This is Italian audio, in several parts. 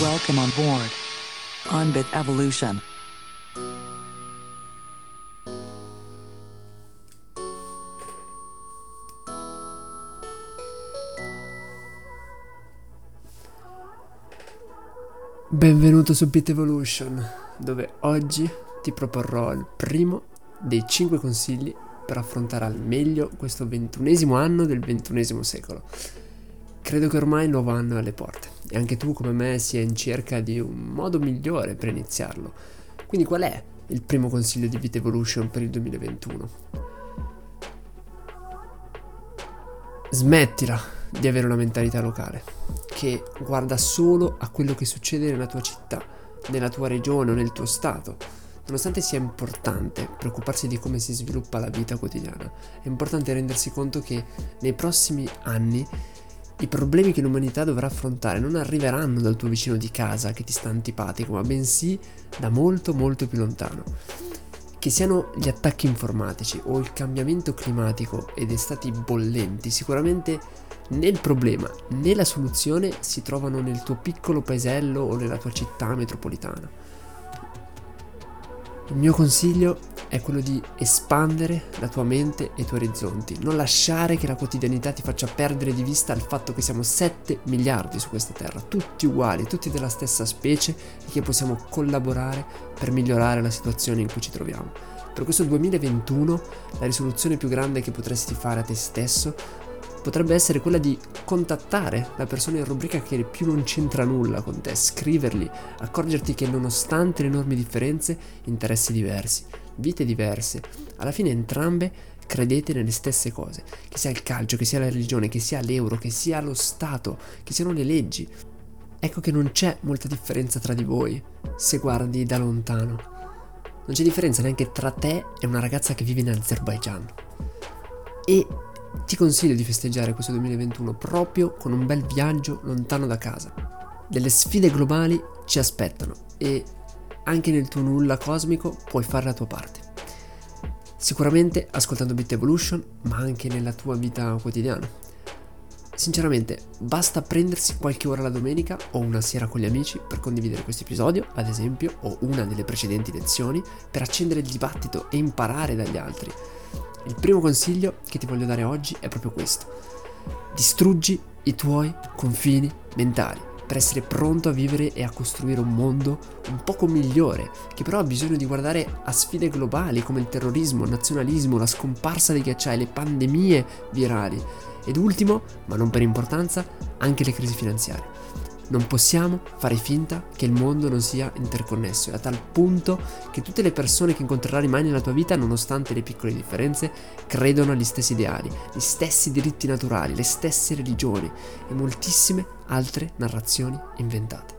Welcome on board. On Bit Evolution. Benvenuto su Bit Evolution, dove oggi ti proporrò il primo dei 5 consigli per affrontare al meglio questo ventunesimo anno del ventunesimo secolo. Credo che ormai il nuovo anno è alle porte e anche tu come me sia in cerca di un modo migliore per iniziarlo. Quindi qual è il primo consiglio di Bit Evolution per il 2021? Smettila di avere una mentalità locale che guarda solo a quello che succede nella tua città, nella tua regione o nel tuo stato. Nonostante sia importante preoccuparsi di come si sviluppa la vita quotidiana, è importante rendersi conto che nei prossimi anni i problemi che l'umanità dovrà affrontare non arriveranno dal tuo vicino di casa che ti sta antipatico, ma bensì da molto molto più lontano. Che siano gli attacchi informatici o il cambiamento climatico ed estati bollenti, sicuramente né il problema né la soluzione si trovano nel tuo piccolo paesello o nella tua città metropolitana. Il mio consiglio è quello di espandere la tua mente e i tuoi orizzonti, non lasciare che la quotidianità ti faccia perdere di vista il fatto che siamo 7 miliardi su questa terra, tutti uguali, tutti della stessa specie e che possiamo collaborare per migliorare la situazione in cui ci troviamo. Per questo 2021 la risoluzione più grande che potresti fare a te stesso potrebbe essere quella di contattare la persona in rubrica che più non c'entra nulla con te, scrivergli, accorgerti che nonostante le enormi differenze, interessi diversi, vite diverse, alla fine entrambe credete nelle stesse cose, che sia il calcio, che sia la religione, che sia l'euro, che sia lo Stato, che siano le leggi. Ecco che non c'è molta differenza tra di voi se guardi da lontano. Non c'è differenza neanche tra te e una ragazza che vive in Azerbaijan. E ti consiglio di festeggiare questo 2021 proprio con un bel viaggio lontano da casa. Delle sfide globali ci aspettano e anche nel tuo nulla cosmico puoi fare la tua parte. Sicuramente ascoltando Bit Evolution, ma anche nella tua vita quotidiana. Sinceramente, basta prendersi qualche ora la domenica o una sera con gli amici per condividere questo episodio, ad esempio, o una delle precedenti lezioni, per accendere il dibattito e imparare dagli altri il primo consiglio che ti voglio dare oggi è proprio questo. Distruggi i tuoi confini mentali per essere pronto a vivere e a costruire un mondo un poco migliore, che però ha bisogno di guardare a sfide globali come il terrorismo, il nazionalismo, la scomparsa dei ghiacciai, le pandemie virali ed ultimo, ma non per importanza, anche le crisi finanziarie. Non possiamo fare finta che il mondo non sia interconnesso, a tal punto che tutte le persone che incontrerai mai nella tua vita, nonostante le piccole differenze, credono agli stessi ideali, gli stessi diritti naturali, le stesse religioni e moltissime altre narrazioni inventate.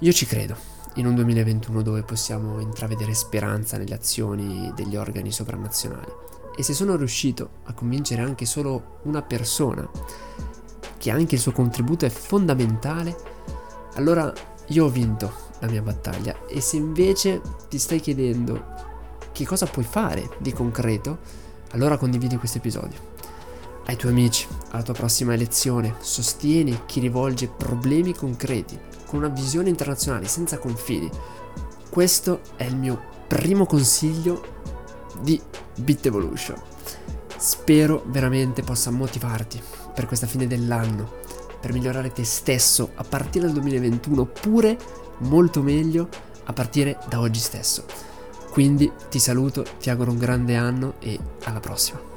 Io ci credo in un 2021 dove possiamo intravedere speranza nelle azioni degli organi sovranazionali. E se sono riuscito a convincere anche solo una persona che anche il suo contributo è fondamentale, allora io ho vinto la mia battaglia. E se invece ti stai chiedendo che cosa puoi fare di concreto, allora condividi questo episodio. Ai tuoi amici, alla tua prossima elezione, sostieni chi rivolge problemi concreti, con una visione internazionale, senza confini. Questo è il mio primo consiglio di Bit Evolution. Spero veramente possa motivarti per questa fine dell'anno, per migliorare te stesso a partire dal 2021, oppure molto meglio a partire da oggi stesso. Quindi ti saluto, ti auguro un grande anno e alla prossima.